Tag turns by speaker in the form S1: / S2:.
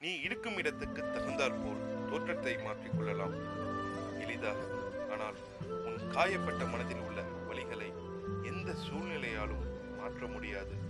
S1: நீ இருக்கும் இடத்துக்கு தகுந்தாற்போல் தோற்றத்தை மாற்றிக்கொள்ளலாம் எளிதாக. ஆனால் உன் காயப்பட்ட மனதில் உள்ள வலிகளை எந்த சூழ்நிலையாலும் மாற்ற முடியாது.